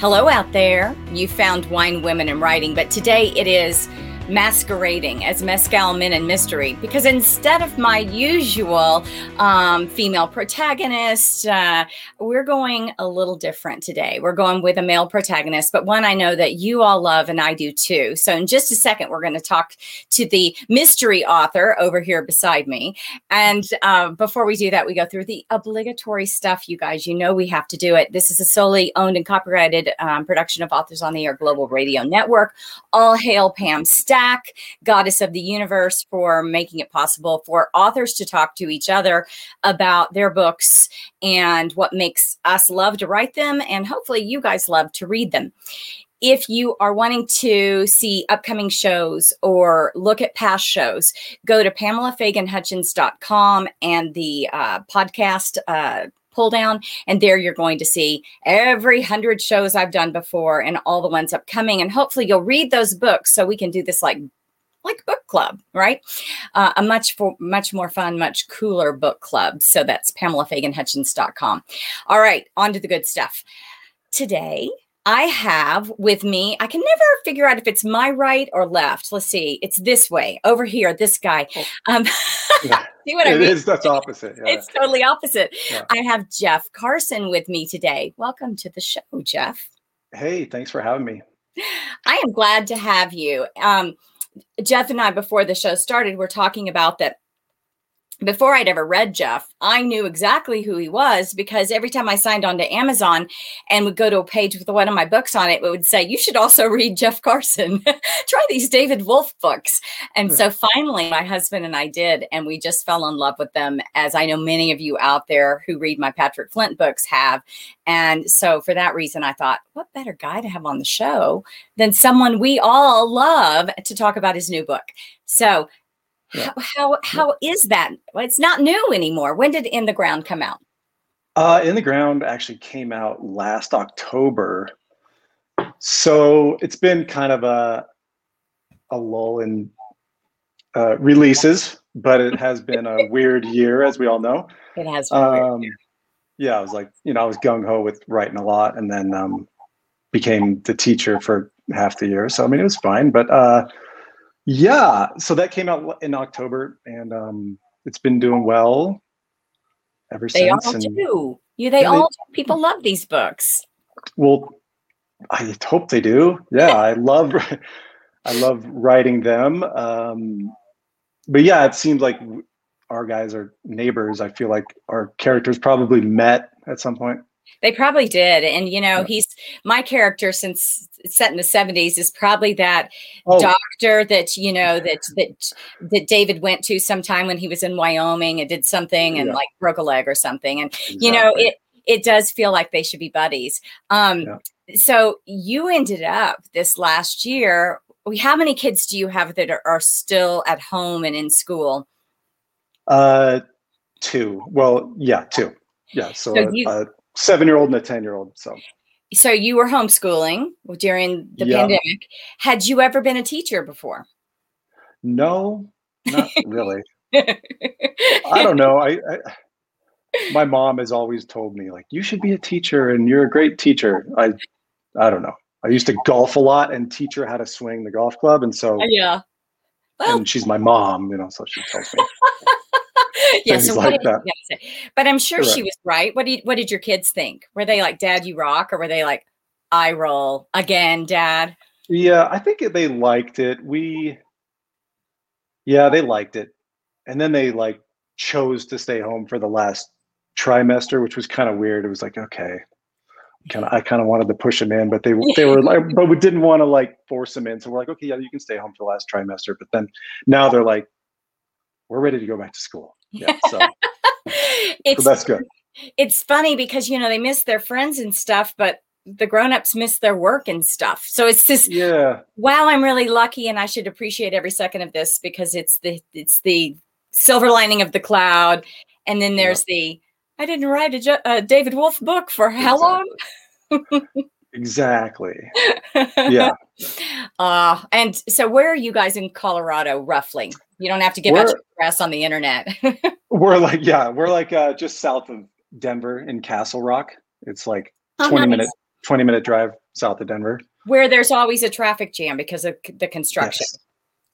Hello out there. You found Wine, Women, and Writing, but today it is masquerading as Mescal Men and Mystery because instead of my usual um, female protagonist, uh, we're going a little different today. We're going with a male protagonist, but one I know that you all love and I do too. So, in just a second, we're going to talk to the mystery author over here beside me. And uh, before we do that, we go through the obligatory stuff, you guys. You know, we have to do it. This is a solely owned and copyrighted um, production of Authors on the Air Global Radio Network. All hail Pam Goddess of the universe, for making it possible for authors to talk to each other about their books and what makes us love to write them, and hopefully you guys love to read them. If you are wanting to see upcoming shows or look at past shows, go to PamelaFaganHutchins.com and the uh, podcast uh, pull down, and there you're going to see every hundred shows I've done before and all the ones upcoming. And hopefully you'll read those books so we can do this like like book club, right? Uh, a much for, much more fun, much cooler book club. So that's PamelaFaganHutchins.com. All right, on to the good stuff. Today, I have with me, I can never figure out if it's my right or left. Let's see. It's this way over here, this guy. Oh. Um, yeah. See what I mean? It is, that's opposite. Yeah. It's totally opposite. Yeah. I have Jeff Carson with me today. Welcome to the show, Jeff. Hey, thanks for having me. I am glad to have you. Um, Jeff and I, before the show started, we're talking about that before I'd ever read Jeff, I knew exactly who he was because every time I signed on to Amazon and would go to a page with one of my books on it, it would say, You should also read Jeff Carson. Try these David Wolf books. And hmm. so finally, my husband and I did, and we just fell in love with them, as I know many of you out there who read my Patrick Flint books have. And so for that reason, I thought, What better guy to have on the show than someone we all love to talk about his new book? So yeah. How, how, how is that? It's not new anymore. When did In the Ground come out? Uh, In the Ground actually came out last October. So it's been kind of a a lull in uh, releases, but it has been a weird year, as we all know. It has. Um, yeah, I was like, you know, I was gung ho with writing a lot, and then um, became the teacher for half the year. So I mean, it was fine, but uh, yeah, so that came out in October, and um, it's been doing well ever since. they since. All and, do. You, they yeah, all they, people love these books. Well, I hope they do. Yeah, I love, I love writing them. Um, but yeah, it seems like our guys are neighbors. I feel like our characters probably met at some point. They probably did. And, you know, he's my character since set in the 70s is probably that oh. doctor that, you know, that, that, that David went to sometime when he was in Wyoming and did something and yeah. like broke a leg or something. And, exactly. you know, it, it does feel like they should be buddies. Um, yeah. So you ended up this last year. We how many kids do you have that are, are still at home and in school? Uh, two. Well, yeah, two. Yeah. So, so you, uh, seven year old and a 10 year old. So, so you were homeschooling during the yeah. pandemic. Had you ever been a teacher before? No, not really. I don't know. I, I, my mom has always told me like you should be a teacher and you're a great teacher. I I don't know. I used to golf a lot and teach her how to swing the golf club, and so yeah. Well, and she's my mom, you know, so she tells me. yeah, so like that. But I'm sure Correct. she was right. What did what did your kids think? Were they like, "Dad, you rock," or were they like, "I roll again, Dad"? Yeah, I think they liked it. We, yeah, they liked it, and then they like chose to stay home for the last trimester, which was kind of weird. It was like, okay, kind of, I kind of wanted to push them in, but they they were like, but we didn't want to like force them in. So we're like, okay, yeah, you can stay home for the last trimester. But then now they're like, we're ready to go back to school. Yeah. So, it's, so that's good. It's funny because, you know, they miss their friends and stuff, but the grown-ups miss their work and stuff. So it's this yeah. Wow, I'm really lucky and I should appreciate every second of this because it's the it's the silver lining of the cloud. And then there's yeah. the I didn't write a, a uh, David wolf book for how exactly. long? exactly. Yeah. Uh, and so where are you guys in Colorado roughly? You don't have to give we're, out your address on the internet. we're like, yeah, we're like uh, just south of Denver in Castle Rock. It's like oh, 20 nice. minute 20 minute drive south of Denver. Where there's always a traffic jam because of the construction.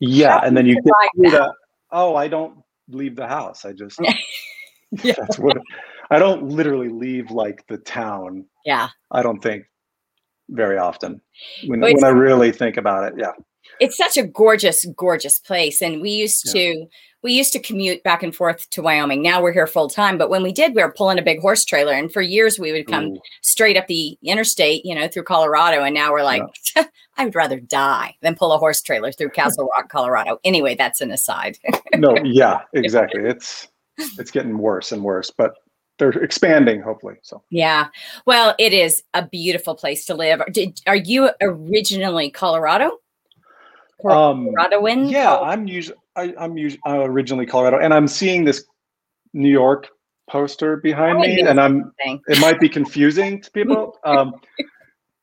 Yes. Yeah, How and then you get the, oh, I don't leave the house. I just Yeah. that's what I don't literally leave like the town. Yeah. I don't think very often when, when I really think about it. Yeah. It's such a gorgeous, gorgeous place. And we used Yeah. to we used to commute back and forth to Wyoming. Now we're here full time. But when we did, we were pulling a big horse trailer. And for years we would come Ooh. straight up the interstate, you know, through Colorado. And now we're like, I would rather die than pull a horse trailer through Castle Rock, Colorado. Anyway, that's an aside. no, yeah, exactly. It's it's getting worse and worse, but they're expanding hopefully. So yeah. Well, it is a beautiful place to live. Did, are you originally Colorado? um Coloradoan? yeah, I'm usually I, I'm usually uh, originally Colorado and I'm seeing this New York poster behind Oh, me and I'm it might be confusing to people. Um,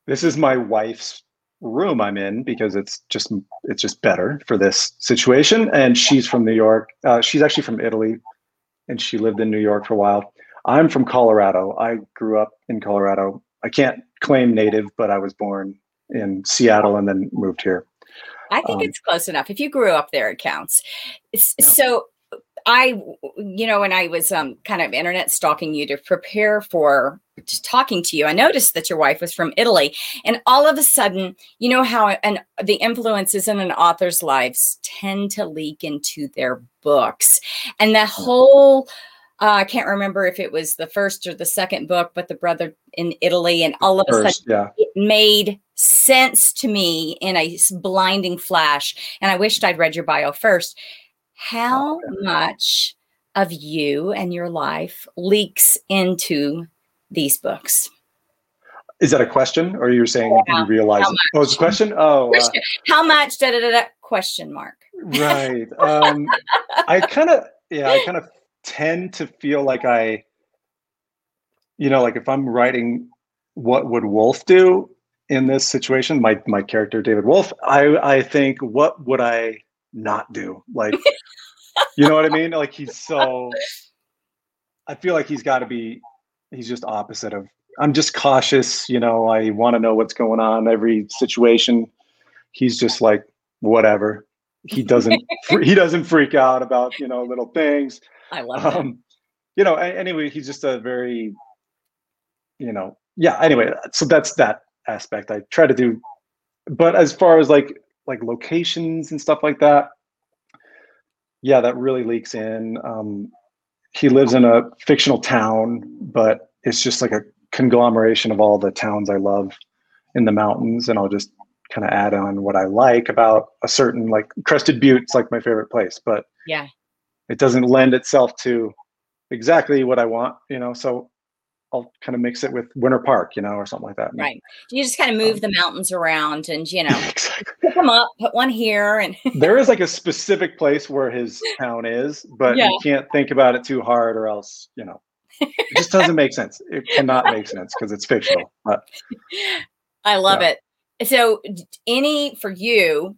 this is my wife's room I'm in because it's just it's just better for this situation. And she's from New York. Uh, she's actually from Italy, and she lived in New York for a while. I'm from Colorado. I grew up in Colorado. I can't claim native, but I was born in Seattle and then moved here. I think Um, it's close enough. If you grew up there, it counts. Yeah. So, I, you know, when I was um, kind of internet stalking you to prepare for talking to you, I noticed that your wife was from Italy, and all of a sudden, you know how and the influences in an author's lives tend to leak into their books, and the whole. Uh, I can't remember if it was the first or the second book, but the brother in Italy, and all of a sudden yeah. it made sense to me in a blinding flash. And I wished I'd read your bio first. How much of you and your life leaks into these books? Is that a question, or you're saying Yeah. you realize? It? Oh, it's a question. Oh, uh, How much? Da, da, da, da, question mark. right um i kind of yeah i kind of tend to feel like i you know like if i'm writing what would wolf do in this situation my my character david wolf i i think what would i not do? Like you know what i mean? Like he's so i feel like he's got to be he's just opposite of i'm just cautious you know i want to know what's going on every situation. He's just like whatever. He doesn't he doesn't freak out about you know little things I love um you know anyway he's just a very you know yeah anyway so that's that aspect i try to do. But as far as like like locations and stuff like that yeah that really leaks in. Um he lives in a fictional town but it's just like a conglomeration of all the towns i love in the mountains and i'll just kind of add on what i like about a certain like crested butte's like my favorite place but Yeah. It doesn't lend itself to exactly what I want, you know. So I'll kind of mix it with Winter Park, you know, or something like that. Right. You just kind of move the mountains around and, you know, exactly. pick them up, put one here. And There is like a specific place where his town is, but Yeah. you can't think about it too hard, or else, you know, it just doesn't make sense. It cannot make sense because it's fictional. But I love Yeah. it. So, any for you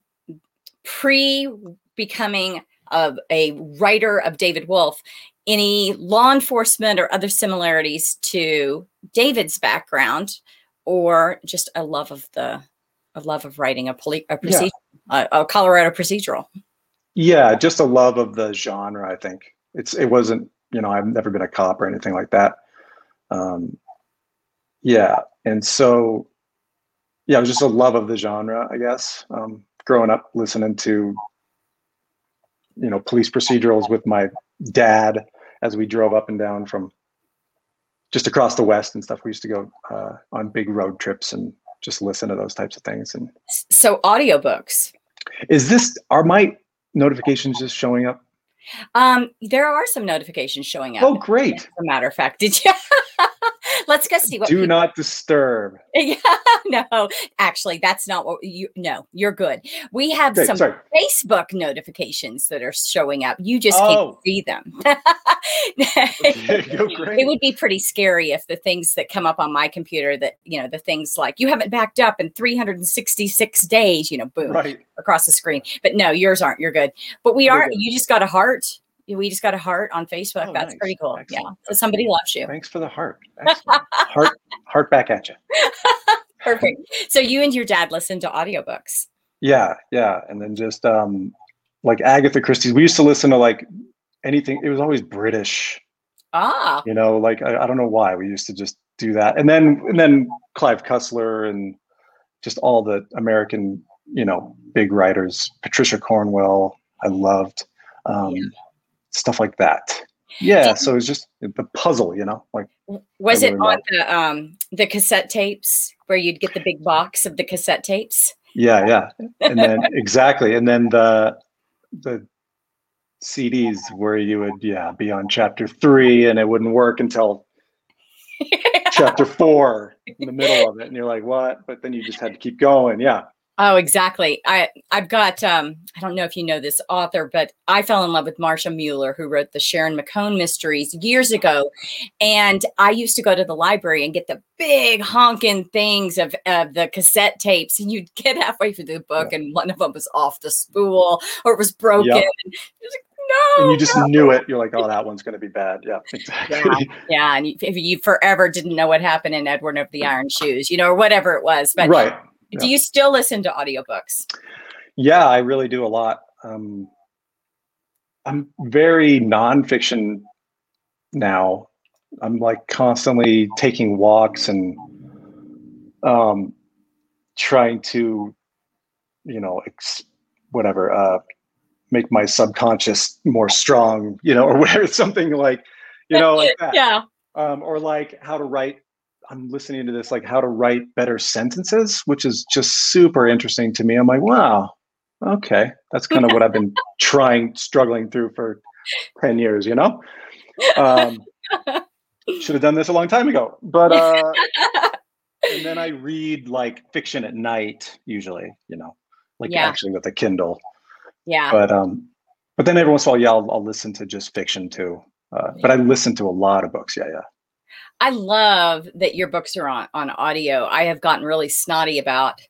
pre becoming of a writer of David Wolf, any law enforcement or other similarities to David's background, or just a love of the a love of writing a police a Yeah. a, a Colorado procedural. yeah, just a love of the genre. I think it's it wasn't you know I've never been a cop or anything like that. Um, yeah, and so yeah, it was just a love of the genre, I guess. Um, growing up listening to you know police procedurals with my dad as we drove up and down from just across the west and stuff. We used to go uh, on big road trips and just listen to those types of things. And So, audiobooks. is this are my notifications just showing up? Um, there are some notifications showing up. Oh, great! As a matter of fact, did you? Let's go see what. Do people- not disturb. Yeah, no, actually, that's not what you. No, you're good. We have Great, some sorry. Facebook notifications that are showing up. You just Oh. can't see them. Okay. It would be pretty scary if the things that come up on my computer that you know the things like you haven't backed up in 366 days, you know, boom Right. across the screen. But no, yours aren't. You're good. But we We're You just got a heart. We just got a heart on Facebook. Oh, That's nice. pretty cool. Yeah. So somebody loves you. Thanks for the heart. Heart, heart back at you. Perfect. So you and your dad listen to audiobooks. Yeah, yeah. And then just um like Agatha Christie's. We used to listen to like anything, it was always British. Ah. You know, like I, I don't know why. We used to just do that. And then and then Clive Cussler and just all the American, you know, big writers, Patricia Cornwell, I loved. Um yeah. Stuff like that. Yeah, so it's just the puzzle, you know, like was it on the um the cassette tapes where you'd get the big box of the cassette tapes? Yeah, yeah. And then exactly. And then the the CDs where you would yeah, be on chapter 3 and it wouldn't work until chapter 4 in the middle of it and you're like, "What?" But then you just had to keep going. Yeah. Oh, exactly. I I've got um I don't know if you know this author, but I fell in love with Marcia Muller, who wrote the Sharon McCone mysteries years ago. And I used to go to the library and get the big honking things of, of the cassette tapes, and you'd get halfway through the book, yeah. and one of them was off the spool or it was broken. Yep. no, and you just no. knew it. You're like, oh, that one's going to be bad. Yeah, exactly. Yeah, yeah. and you, if you forever didn't know what happened in Edward of the Iron Shoes, you know, or whatever it was, but right do you still listen to audiobooks? Yeah, I really do a lot. Um, I'm very nonfiction now. I'm like constantly taking walks and um, trying to, you know, ex- whatever, uh, make my subconscious more strong, you know, or whatever, something like, you know, like that. yeah. Um, or like how to write I'm listening to this like how to write better sentences, which is just super interesting to me. I'm like, wow, okay, that's kind of what I've been trying, struggling through for ten years. You know, um, should have done this a long time ago. But uh, and then I read like fiction at night, usually. You know, like yeah. actually with a Kindle. Yeah. But um, but then every once in a while, yeah, I'll, I'll listen to just fiction too. Uh, but I listen to a lot of books. Yeah, yeah. I love that your books are on on audio. I have gotten really snotty about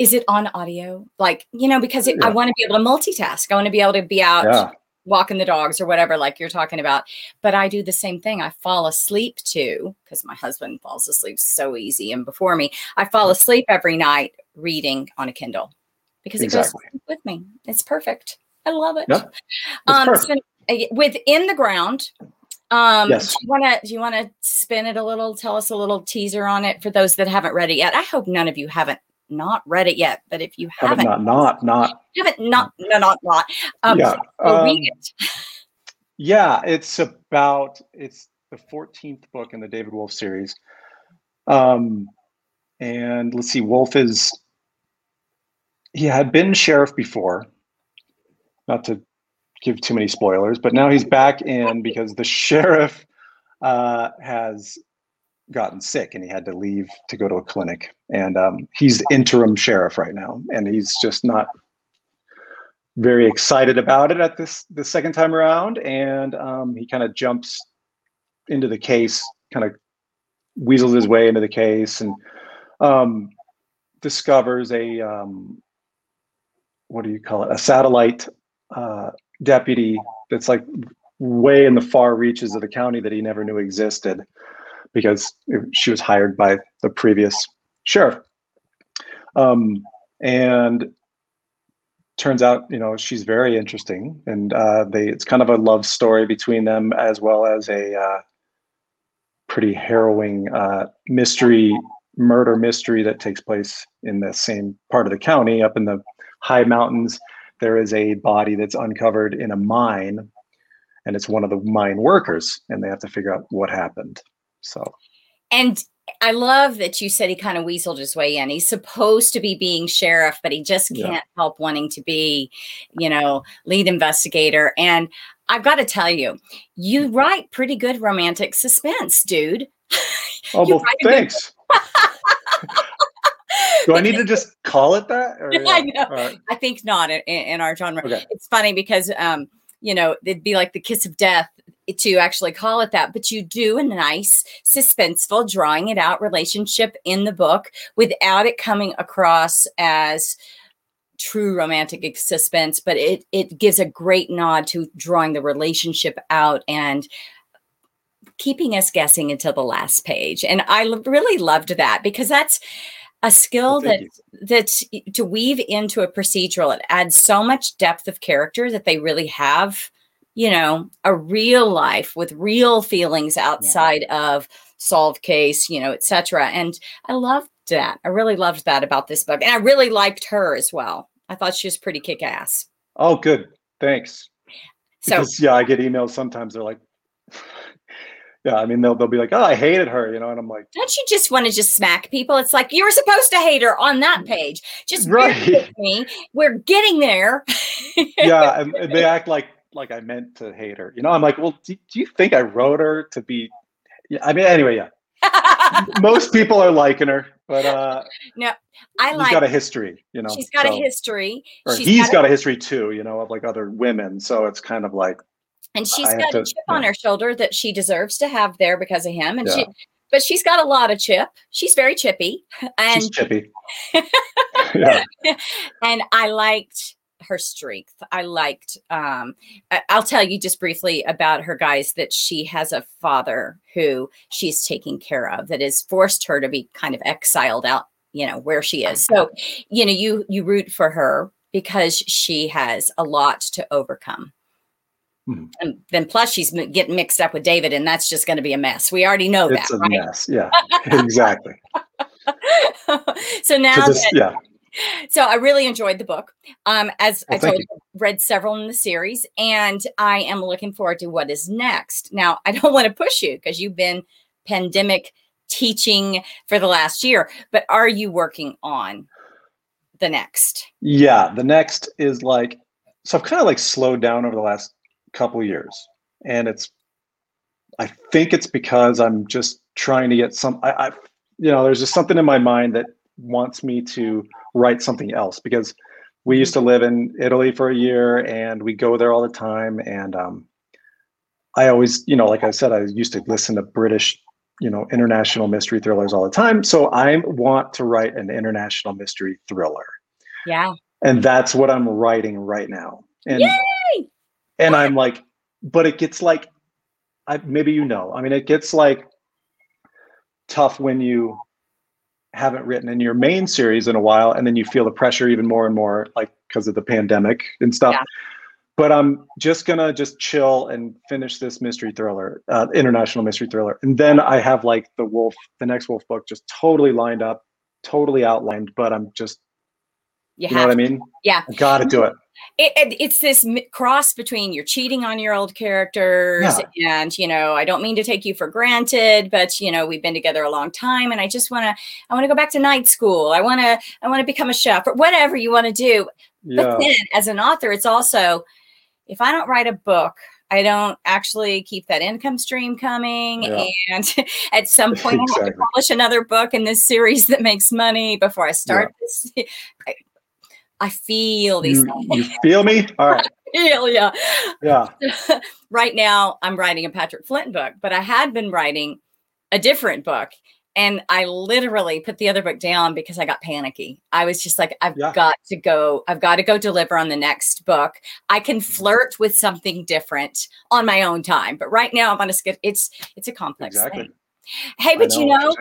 is it on audio? Like, you know, because it, yeah. I want to be able to multitask. I want to be able to be out yeah. walking the dogs or whatever, like you're talking about. But I do the same thing. I fall asleep too, because my husband falls asleep so easy and before me. I fall asleep every night reading on a Kindle because exactly. it goes with me. It's perfect. I love it. Yeah, um, so, uh, within the ground, um, yes. do you want to do you want to spin it a little? Tell us a little teaser on it for those that haven't read it yet. I hope none of you haven't not read it yet, but if you haven't, haven't not not not haven't not no, not not um, yeah, um, read it. yeah, it's about it's the 14th book in the David Wolf series. Um, and let's see, Wolf is he had been sheriff before. Not to give too many spoilers, but now he's back in because the sheriff uh, has gotten sick and he had to leave to go to a clinic. And um, he's interim sheriff right now, and he's just not very excited about it at this the second time around. And um, he kind of jumps into the case, kind of weasels his way into the case, and um, discovers a um, what do you call it? A satellite uh, deputy that's like way in the far reaches of the county that he never knew existed because she was hired by the previous sheriff. Um, and turns out, you know, she's very interesting, and uh, they it's kind of a love story between them as well as a uh, pretty harrowing uh, mystery murder mystery that takes place in the same part of the county up in the high mountains there is a body that's uncovered in a mine and it's one of the mine workers and they have to figure out what happened. So. And i love that you said he kind of weaseled his way in. He's supposed to be being sheriff but he just can't yeah. help wanting to be you know lead investigator. And i've got to tell you you write pretty good romantic suspense dude. Oh well thanks Do I need to just call it that? Or, yeah, I know. Right. I think not in, in our genre. Okay. It's funny because um, you know, it'd be like the kiss of death to actually call it that, but you do a nice, suspenseful, drawing it out relationship in the book without it coming across as true romantic suspense, but it it gives a great nod to drawing the relationship out and keeping us guessing until the last page. And I really loved that because that's a skill Well, that you. that's to weave into a procedural it adds so much depth of character that they really have you know a real life with real feelings outside of solved case you know etc and i loved that i really loved that about this book and i really liked her as well i thought she was pretty kick-ass Oh, good. Thanks. so Because yeah, I get emails sometimes. They're like, yeah, I mean, they'll they'll be like, oh, I hated her, you know, and I'm like, don't you just want to just smack people it's like you were supposed to hate her on that page just Right. me we're getting there yeah, and, and they act like like I meant to hate her, you know. I'm like, well, do, do you think I wrote her to be? Yeah, I mean, anyway, yeah. Most people are liking her, but uh, no, i she's like got a history, you know. she's got a history Or she's he's got got a history too, you know, of like other women. So it's kind of like, and she's got a to- chip on her shoulder that she deserves to have there because of him and she but she's got a lot of chip. She's very chippy and she's chippy. yeah, and i liked her strength. I liked um i'll tell you just briefly about her guys that she has a father who she's taking care of that has forced her to be kind of exiled out you know where she is. So you know you you root for her because she has a lot to overcome Mhm. and then plus she's getting mixed up with david and that's just going to be a mess we already know it's that a right mess. Yeah, exactly. so now, it's- that, yeah, so i really enjoyed the book um as Well, i told you read several in the series and i am looking forward to what is next now i don't want to push you because you've been pandemic teaching for the last year but are you working on the next yeah. The next is like, so I've kind of like slowed down over the last couple years, and it's, I think it's because I'm just trying to get some. I, I, you know, there's just something in my mind that wants me to write something else because we used to live in Italy for a year and we go there all the time. And um, I always, you know, like I said, I used to listen to British, you know, international mystery thrillers all the time. So I want to write an international mystery thriller. yeah And that's what I'm writing right now. And Yay! And I'm like, but it gets like I maybe you know. I mean, it gets like tough when you haven't written in your main series in a while and then you feel the pressure even more and more like because of the pandemic and stuff Yeah. but i'm just gonna just chill and finish this mystery thriller uh, international mystery thriller and then i have like the wolf the next wolf book just totally lined up totally outlined but i'm just you, you know what i mean Yeah. i gotta do it it, it- it's this cross between you're cheating on your old characters and you know i don't mean to take you for granted but you know we've been together a long time and i just want to i want to go back to night school i want to i want to become a chef or whatever you want to do yeah but then as an author it's also if i don't write a book I don't actually keep that income stream coming. Yeah. And at some point, I have to publish another book in this series that makes money before I start this. I, feel these you, you feel me all right feel, yeah. yeah right now I'm writing a Patrick Flint book, but I had been writing a different book. And I literally put the other book down because I got panicky. I was just like, I've Yeah. got to go, I've got to go deliver on the next book. I can flirt with something different on my own time. But right now I'm on a skip. It's it's a complex exactly thing. Hey, but you you're know.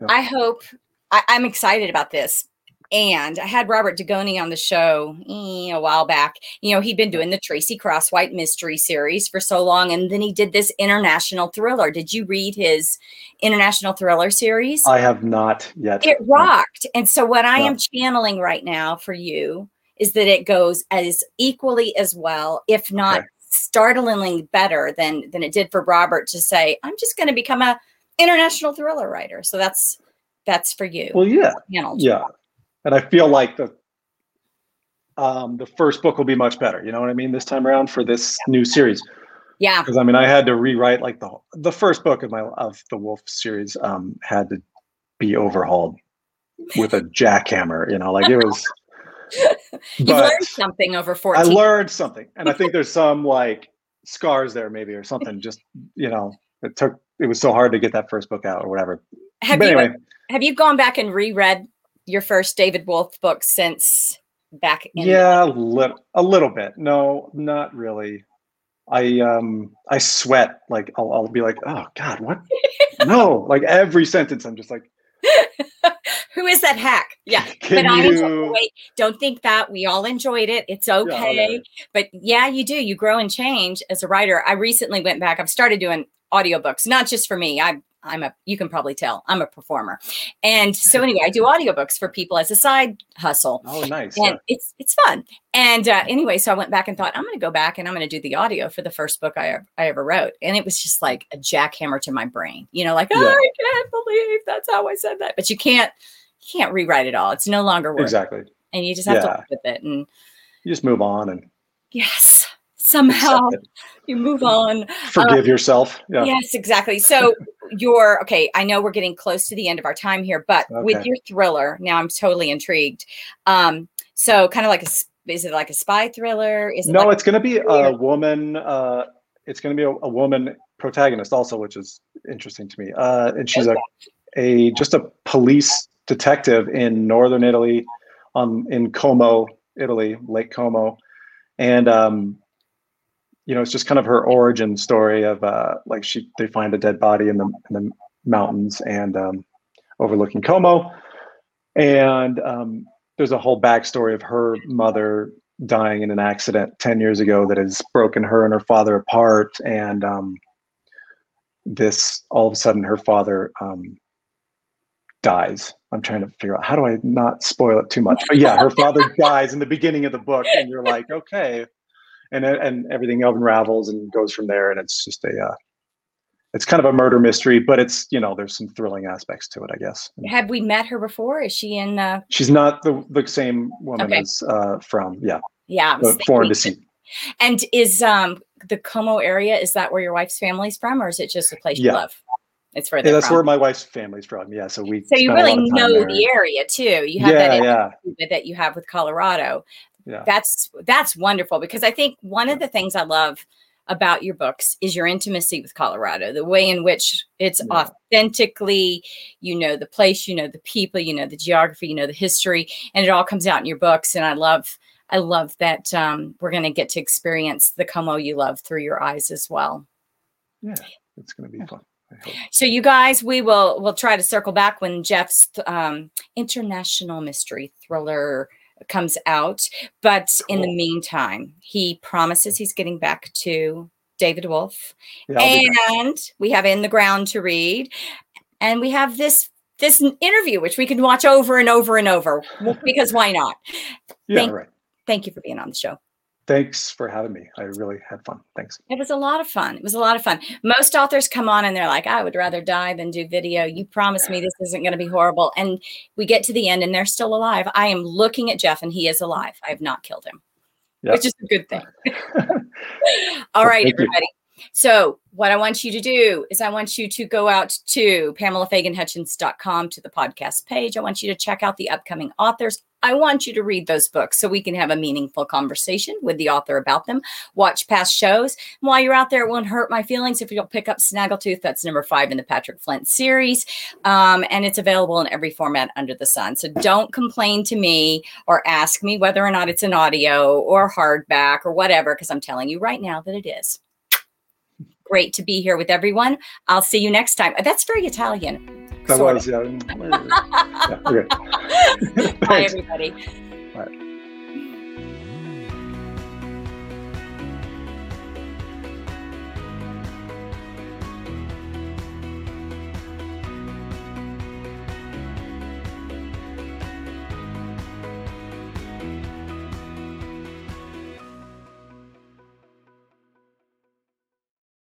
Yeah. I hope I, I'm excited about this. And I had Robert Dugoni on the show eh, a while back. You know, he'd been doing the Tracy Crosswhite mystery series for so long, and then he did this international thriller. Did you read his international thriller series? I have not yet. it rocked. And so, what I Yeah. am channeling right now for you is that it goes as equally as well, if not Okay. startlingly better than than it did for Robert to say, "I'm just going to become a international thriller writer." So that's that's for you. Well, yeah, yeah, and I feel like the um, the first book will be much better. You know what I mean? This time around for this new series, yeah, because I mean, I had to rewrite like the the first book of my of the Wolf series um, had to be overhauled with a jackhammer. You know, like it was. You've learned something over fourteen. I learned something, and I think there's some like scars there, maybe or something. Just you know, it took it was so hard to get that first book out or whatever. have but you anyway, have you gone back and reread your first David Wolf book since back in yeah, a little, a little bit. No, not really. I um I sweat like I'll, I'll be like, oh God, what? no, like every sentence, I'm just like, Who is that hack? Yeah. Can but I enjoy, wait, don't think that we all enjoyed it. It's okay. okay. But yeah, you do. You grow and change as a writer. I recently went back. I've started doing audiobooks, not just for me. I I'm a you can probably tell I'm a performer. And so anyway, I do audiobooks for people as a side hustle. Oh, nice. And Yeah. it's it's fun. And uh, anyway, so I went back and thought I'm going to go back and I'm going to do the audio for the first book I ever, I ever wrote, and it was just like a jackhammer to my brain. You know, like Yeah. I can't believe that's how I said that. But you can't you can't rewrite it all. It's no longer work, Exactly. and you just have to Yeah. live with it. And You just move on and yes, somehow you move on. forgive yourself. Yeah. Yes, exactly. So your okay, I know we're getting close to the end of our time here, but with your thriller, now I'm totally intrigued. Um, so kind of like a is it like a spy thriller? Is it No, like it's going to be a woman. Uh, it's going to be a, a woman protagonist also, which is interesting to me. Uh, and she's a, a just a police detective in northern Italy, um, in Como, Italy, Lake Como, and um, you know, it's just kind of her origin story of uh, like she they find a dead body in the in the mountains and um, overlooking Como, and um, there's a whole backstory of her mother dying in an accident 10 years ago that has broken her and her father apart. And um, this all of a sudden her father um, dies. I'm trying to figure out how do i not spoil it too much? But yeah her father dies in the beginning of the book and you're like okay and and everything unravels and goes from there and it's just a uh, it's kind of a murder mystery but it's you know there's some thrilling aspects to it i guess have we met her before? Is she in uh she's not the the same woman Okay. as uh, from yeah yeah, foreign deceit And is um the Como area, is that where your wife's family's from, or is it just a place you love? It's where Yeah, that's from. where my wife's family's from. Yeah, so we. so you really lot of time know there. the area too. You have yeah, that yeah, that you have with Colorado. Yeah. That's that's wonderful because I think one of the things I love about your books is your intimacy with Colorado, the way in which it's Yeah. authentically, you know, the place, you know, the people, you know, the geography, you know, the history, and it all comes out in your books. And I love, I love that um, we're going to get to experience the Como you love through your eyes as well. yeah, it's going to be fun. So you guys, we will we'll try to circle back when Jeff's um, international mystery thriller comes out. But in the meantime, he promises he's getting back to David Wolf, Yeah, I'll be back. and we have In the Ground to read, and we have this this interview which we can watch over and over and over because why not? yeah, thank- right. Thank you for being on the show. Thanks for having me. I really had fun. Thanks. It was a lot of fun. It was a lot of fun. Most authors come on and they're like, I would rather die than do video. You promised me this isn't going to be horrible. And we get to the end and they're still alive. I am looking at Jeff and he is alive. I have not killed him, Yep. which is a good thing. All right, everybody. you. So, what I want you to do is, I want you to go out to PamelaFaganHutchins.com to the podcast page. I want you to check out the upcoming authors. I want you to read those books so we can have a meaningful conversation with the author about them. Watch past shows. While you're out there, it won't hurt my feelings if you'll pick up Snaggletooth. That's number five in the Patrick Flint series. Um, and it's available in every format under the sun. So don't complain to me or ask me whether or not it's an audio or hardback or whatever, because I'm telling you right now that it is. Great to be here with everyone. I'll see you next time. That's very Italian. That was yeah. yeah okay. Bye, everybody. Bye.